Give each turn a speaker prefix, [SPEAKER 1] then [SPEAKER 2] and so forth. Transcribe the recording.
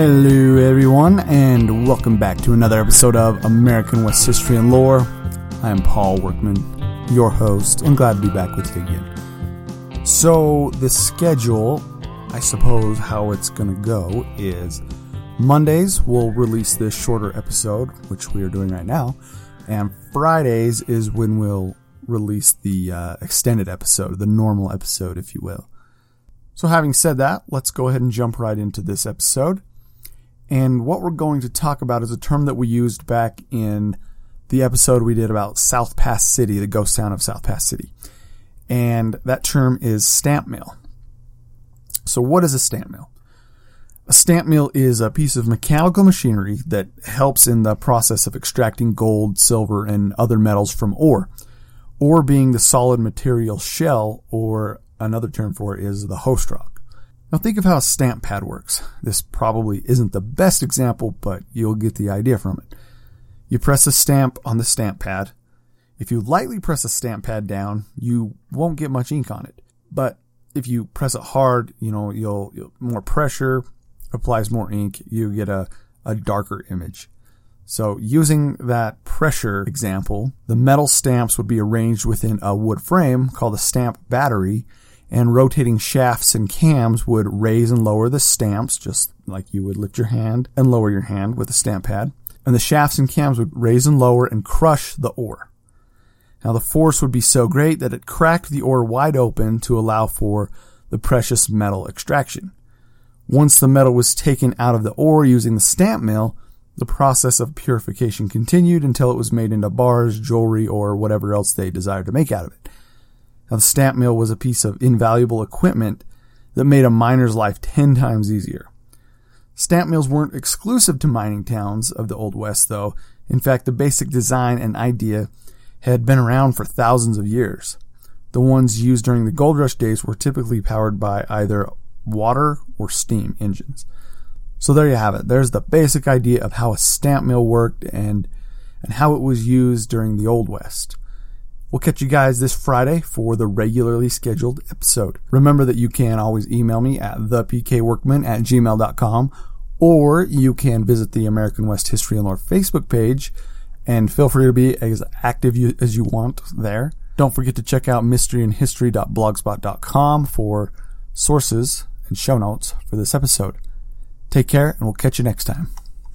[SPEAKER 1] Hello, everyone, and welcome back to another episode of American West History and Lore. I am Paul Workman, your host, and glad to be back with you again. So, the schedule, I suppose, how it's going to go is Mondays we'll release this shorter episode, which we are doing right now, and Fridays is when we'll release the uh, extended episode, the normal episode, if you will. So, having said that, let's go ahead and jump right into this episode. And what we're going to talk about is a term that we used back in the episode we did about South Pass City, the ghost town of South Pass City. And that term is stamp mill. So, what is a stamp mill? A stamp mill is a piece of mechanical machinery that helps in the process of extracting gold, silver, and other metals from ore. Ore being the solid material shell, or another term for it is the host rock. Now think of how a stamp pad works. This probably isn't the best example, but you'll get the idea from it. You press a stamp on the stamp pad. If you lightly press a stamp pad down, you won't get much ink on it. But if you press it hard, you know, you'll, you'll more pressure applies more ink, you get a, a darker image. So using that pressure example, the metal stamps would be arranged within a wood frame called a stamp battery and rotating shafts and cams would raise and lower the stamps just like you would lift your hand and lower your hand with a stamp pad. And the shafts and cams would raise and lower and crush the ore. Now the force would be so great that it cracked the ore wide open to allow for the precious metal extraction. Once the metal was taken out of the ore using the stamp mill, the process of purification continued until it was made into bars, jewelry, or whatever else they desired to make out of it. Now, the stamp mill was a piece of invaluable equipment that made a miner's life 10 times easier. Stamp mills weren't exclusive to mining towns of the Old West, though. In fact, the basic design and idea had been around for thousands of years. The ones used during the gold rush days were typically powered by either water or steam engines. So there you have it. There's the basic idea of how a stamp mill worked and and how it was used during the Old West. We'll catch you guys this Friday for the regularly scheduled episode. Remember that you can always email me at thepkworkman at gmail.com or you can visit the American West History and Lore Facebook page and feel free to be as active as you want there. Don't forget to check out mysteryandhistory.blogspot.com for sources and show notes for this episode. Take care and we'll catch you next time.